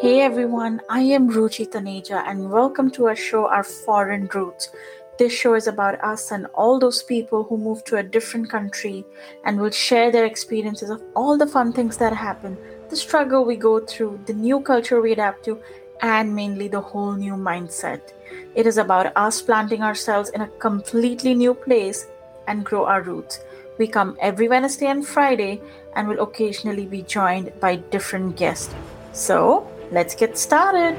Hey everyone, I am Ruchi Taneja and welcome to our show Our Foreign Roots. This show is about us and all those people who move to a different country and will share their experiences of all the fun things that happen, the struggle we go through, the new culture we adapt to, and mainly the whole new mindset. It is about us planting ourselves in a completely new place and grow our roots. We come every Wednesday and Friday and will occasionally be joined by different guests. So, let's get started.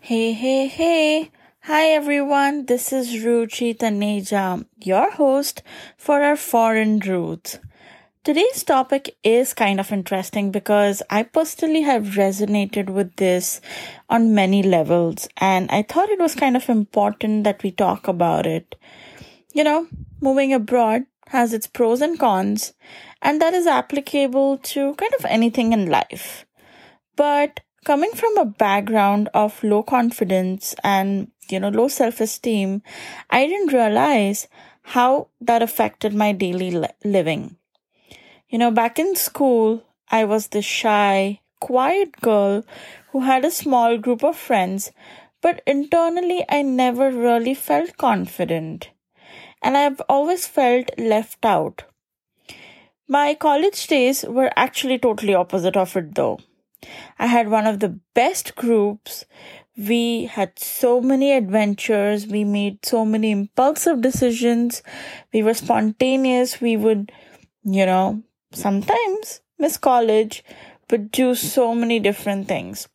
Hey, hey, hey. Hi everyone, this is Ruchi Taneja, your host for our foreign roots. Today's topic is kind of interesting because I personally have resonated with this on many levels and I thought it was kind of important that we talk about it. You know, moving abroad has its pros and cons and that is applicable to kind of anything in life. But coming from a background of low confidence and you know low self-esteem i didn't realize how that affected my daily li- living you know back in school i was the shy quiet girl who had a small group of friends but internally i never really felt confident and i've always felt left out my college days were actually totally opposite of it though I had one of the best groups. We had so many adventures. We made so many impulsive decisions. We were spontaneous. We would, you know, sometimes miss college, but do so many different things.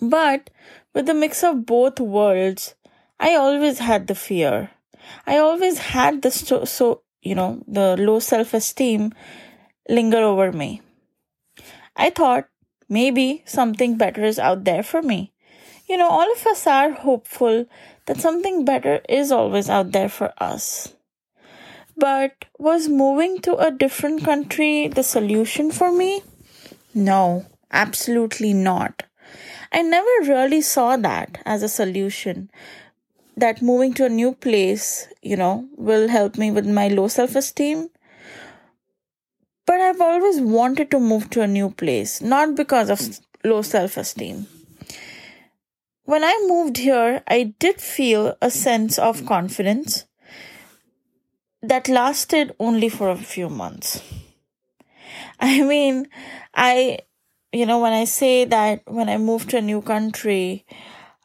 But with the mix of both worlds, I always had the fear. I always had the so, so you know, the low self esteem linger over me. I thought Maybe something better is out there for me. You know, all of us are hopeful that something better is always out there for us. But was moving to a different country the solution for me? No, absolutely not. I never really saw that as a solution. That moving to a new place, you know, will help me with my low self esteem but I've always wanted to move to a new place, not because of low self esteem. When I moved here, I did feel a sense of confidence that lasted only for a few months. I mean, I, you know, when I say that when I moved to a new country,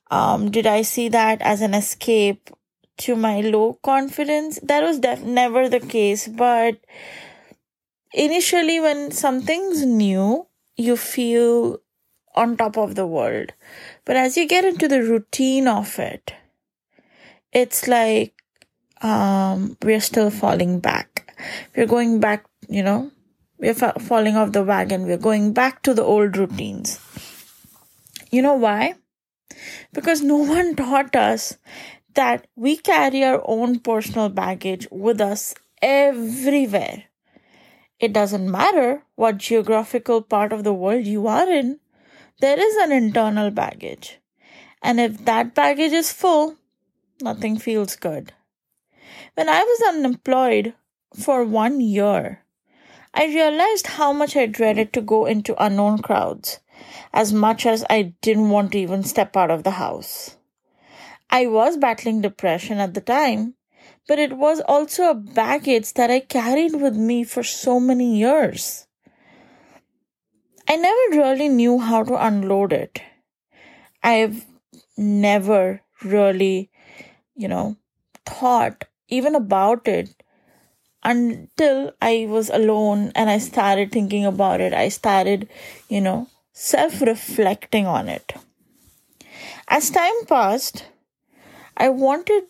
um, did I see that as an escape to my low confidence? That was def- never the case, but initially when something's new you feel on top of the world but as you get into the routine of it it's like um we're still falling back. We're going back you know we're fa- falling off the wagon. We're going back to the old routines. You know why? Because no one taught us that we carry our own personal baggage with us everywhere. It doesn't matter what geographical part of the world you are in, there is an internal baggage. And if that baggage is full, nothing feels good. When I was unemployed for one year, I realized how much I dreaded to go into unknown crowds, as much as I didn't want to even step out of the house. I was battling depression at the time, but it was also a baggage that I carried with me for so many years. I never really knew how to unload it. I've never really, you know, thought even about it until I was alone and I started thinking about it. I started, you know, self reflecting on it. As time passed, I wanted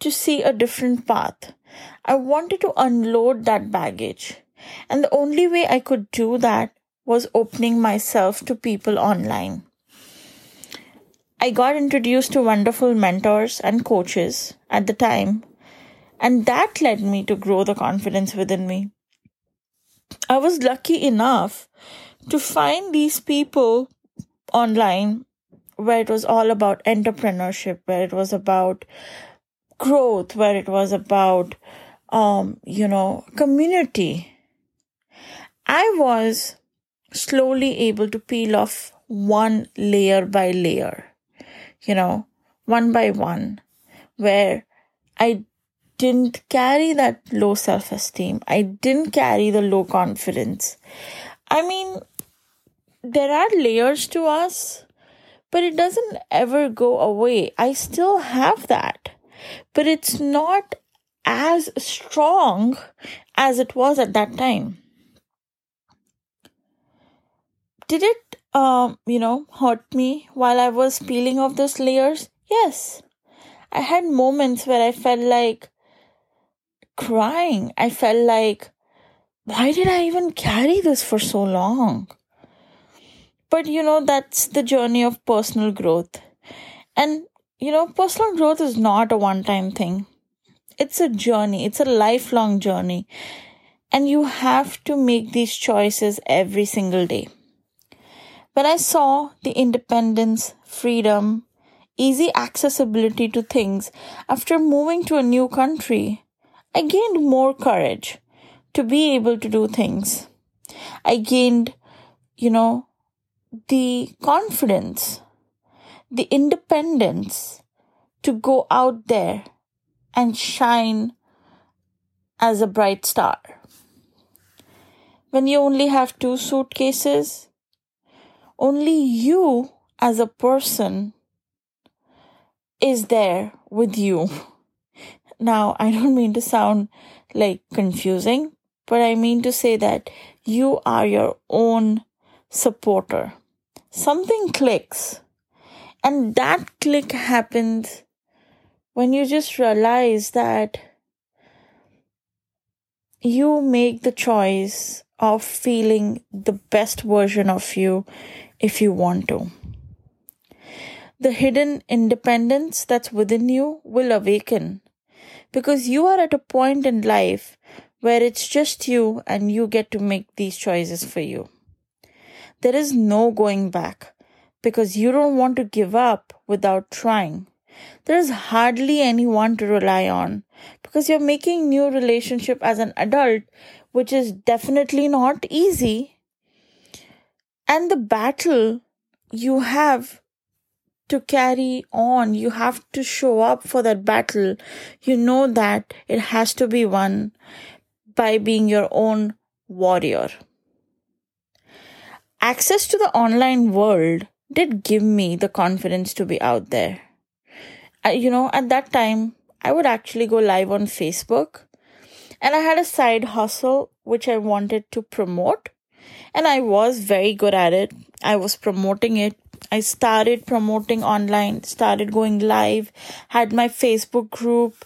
to see a different path. I wanted to unload that baggage. And the only way I could do that was opening myself to people online. I got introduced to wonderful mentors and coaches at the time, and that led me to grow the confidence within me. I was lucky enough to find these people online where it was all about entrepreneurship, where it was about growth, where it was about, um, you know, community, I was slowly able to peel off one layer by layer, you know, one by one, where I didn't carry that low self esteem. I didn't carry the low confidence. I mean, there are layers to us, but it doesn't ever go away. I still have that, but it's not as strong as it was at that time. Did it, um, you know, hurt me while I was peeling off those layers? Yes. I had moments where I felt like crying. I felt like, why did I even carry this for so long? But you know, that's the journey of personal growth. And you know, personal growth is not a one time thing, it's a journey, it's a lifelong journey. And you have to make these choices every single day. When I saw the independence, freedom, easy accessibility to things after moving to a new country, I gained more courage to be able to do things. I gained, you know, the confidence, the independence to go out there and shine as a bright star. When you only have two suitcases, only you as a person is there with you. Now, I don't mean to sound like confusing, but I mean to say that you are your own supporter. Something clicks, and that click happens when you just realize that you make the choice of feeling the best version of you if you want to. The hidden independence that's within you will awaken because you are at a point in life where it's just you and you get to make these choices for you. There is no going back because you don't want to give up without trying. There is hardly anyone to rely on because you're making new relationship as an adult which is definitely not easy and the battle you have to carry on. You have to show up for that battle. You know that it has to be won by being your own warrior. Access to the online world did give me the confidence to be out there. I, you know, at that time, I would actually go live on Facebook and I had a side hustle which I wanted to promote and I was very good at it. I was promoting it I started promoting online, started going live, had my Facebook group,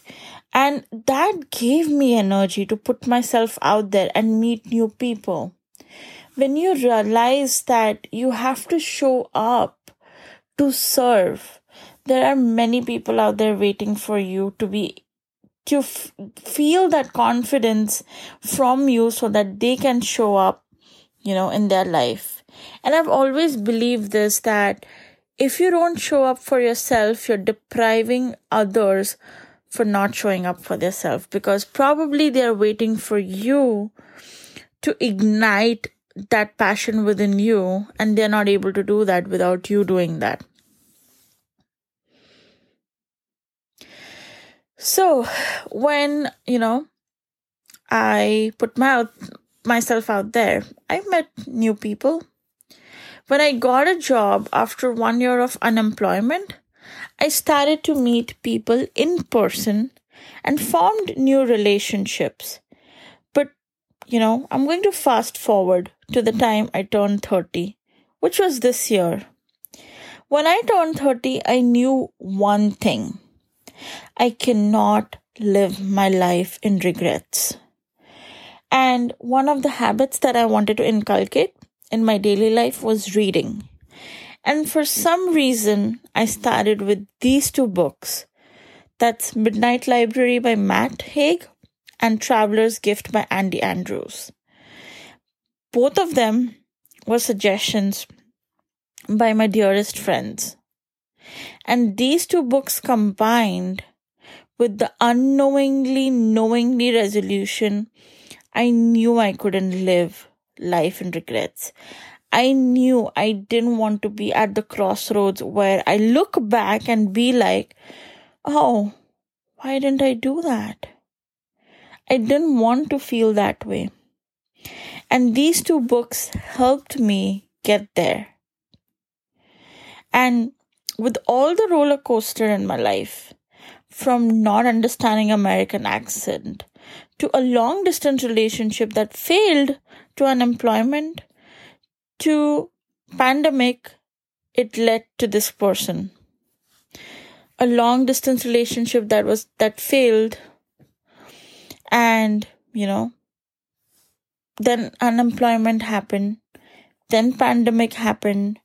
and that gave me energy to put myself out there and meet new people. When you realize that you have to show up to serve, there are many people out there waiting for you to be to f- feel that confidence from you so that they can show up you know in their life and I've always believed this that if you don't show up for yourself, you're depriving others for not showing up for themselves because probably they're waiting for you to ignite that passion within you and they're not able to do that without you doing that. So, when, you know, I put my myself out there, I met new people. When I got a job after one year of unemployment, I started to meet people in person and formed new relationships. But, you know, I'm going to fast forward to the time I turned 30, which was this year. When I turned 30, I knew one thing I cannot live my life in regrets. And one of the habits that I wanted to inculcate in my daily life was reading. And for some reason, I started with these two books. That's Midnight Library by Matt Haig and Traveler's Gift by Andy Andrews. Both of them were suggestions by my dearest friends. And these two books combined with the unknowingly, knowingly resolution, I knew I couldn't live life and regrets. I knew I didn't want to be at the crossroads where I look back and be like, oh, why didn't I do that? I didn't want to feel that way. And these two books helped me get there. And with all the roller coaster in my life, from not understanding American accent to a long distance relationship that failed to unemployment to pandemic, it led to this person. A long distance relationship that was that failed and you know then unemployment happened then pandemic happened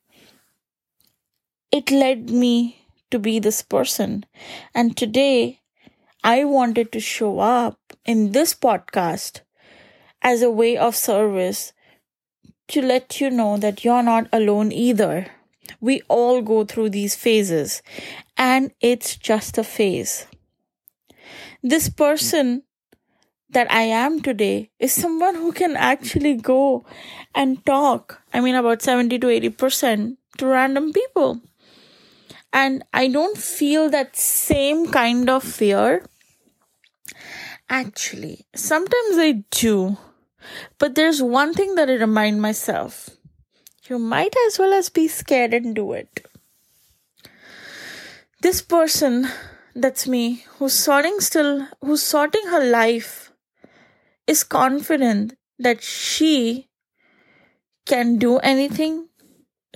it led me to be this person and today i wanted to show up in this podcast as a way of service to let you know that you're not alone either we all go through these phases and it's just a phase this person that I am today is someone who can actually go and talk. I mean, about 70 to 80% to random people. And I don't feel that same kind of fear. Actually, sometimes I do. But there's one thing that I remind myself you might as well as be scared and do it. This person, that's me, who's sorting still, who's sorting her life is confident that she can do anything.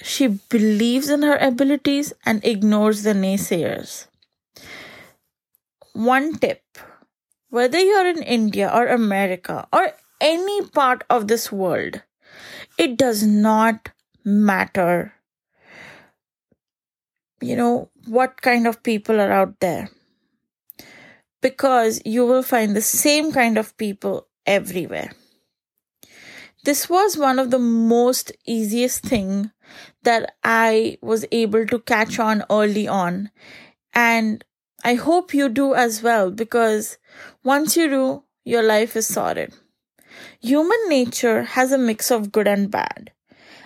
She believes in her abilities and ignores the naysayers. One tip whether you're in India or America or any part of this world, it does not matter, you know, what kind of people are out there. Because you will find the same kind of people everywhere. This was one of the most easiest thing that I was able to catch on early on. And I hope you do as well because once you do, your life is sorted. Human nature has a mix of good and bad.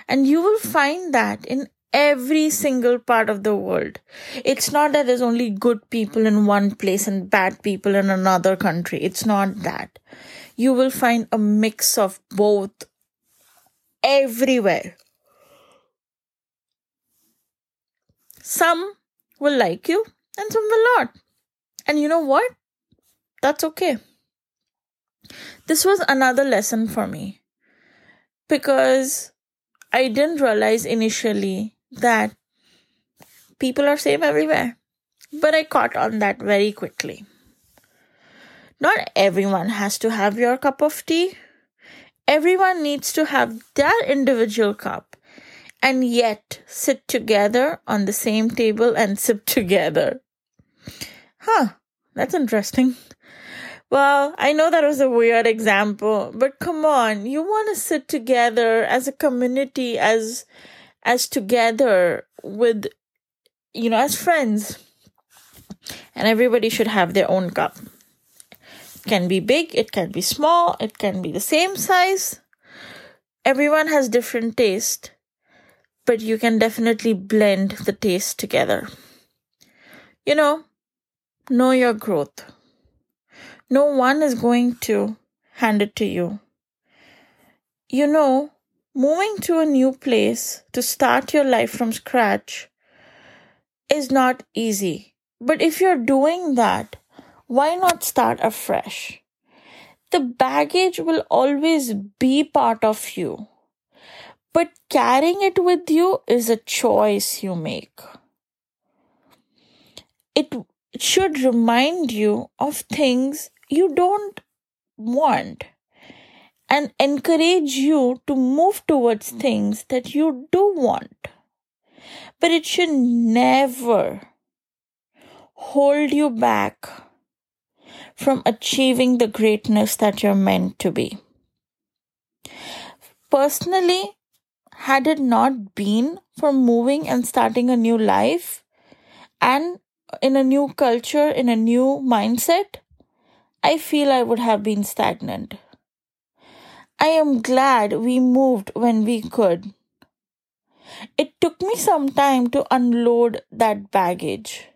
And you will find that in every single part of the world. It's not that there's only good people in one place and bad people in another country. It's not that you will find a mix of both everywhere. Some will like you and some will not. And you know what? That's okay. This was another lesson for me because I didn't realize initially that people are same everywhere. But I caught on that very quickly. Not everyone has to have your cup of tea. Everyone needs to have their individual cup and yet sit together on the same table and sip together. Huh, that's interesting. Well, I know that was a weird example, but come on, you want to sit together as a community, as as together with you know, as friends. And everybody should have their own cup can be big, it can be small, it can be the same size. Everyone has different taste, but you can definitely blend the taste together. You know, know your growth. No one is going to hand it to you. You know, moving to a new place to start your life from scratch is not easy. But if you're doing that, why not start afresh? The baggage will always be part of you, but carrying it with you is a choice you make. Should remind you of things you don't want and encourage you to move towards things that you do want. But it should never hold you back from achieving the greatness that you're meant to be. Personally, had it not been for moving and starting a new life and in a new culture, in a new mindset, I feel I would have been stagnant. I am glad we moved when we could. It took me some time to unload that baggage.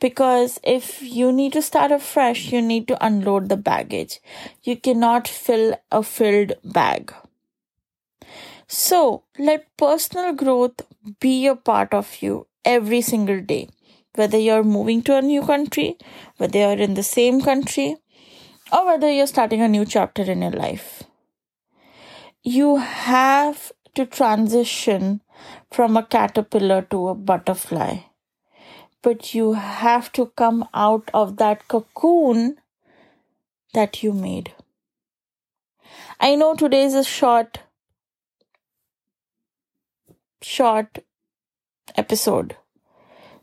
Because if you need to start afresh, you need to unload the baggage. You cannot fill a filled bag. So let personal growth be a part of you every single day. Whether you're moving to a new country, whether you're in the same country, or whether you're starting a new chapter in your life. You have to transition from a caterpillar to a butterfly. But you have to come out of that cocoon that you made. I know today is a short, short episode,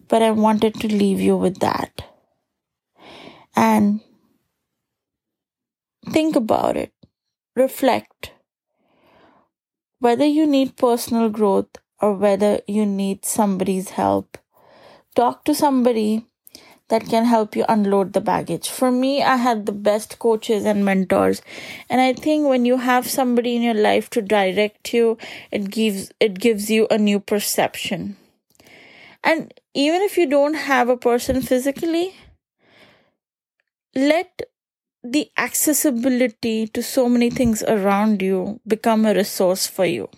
but I wanted to leave you with that. And think about it, reflect whether you need personal growth or whether you need somebody's help, talk to somebody that can help you unload the baggage. For me, I had the best coaches and mentors. And I think when you have somebody in your life to direct you, it gives it gives you a new perception. And even if you don't have a person physically, let the accessibility to so many things around you become a resource for you.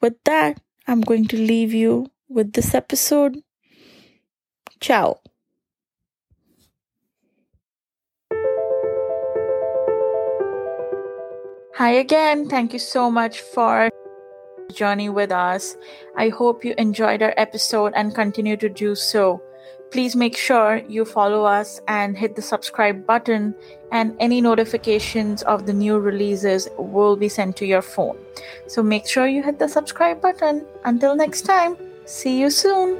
With that, I'm going to leave you with this episode. Ciao. Hi again. Thank you so much for journey with us. I hope you enjoyed our episode and continue to do so. Please make sure you follow us and hit the subscribe button, and any notifications of the new releases will be sent to your phone. So make sure you hit the subscribe button. Until next time, see you soon.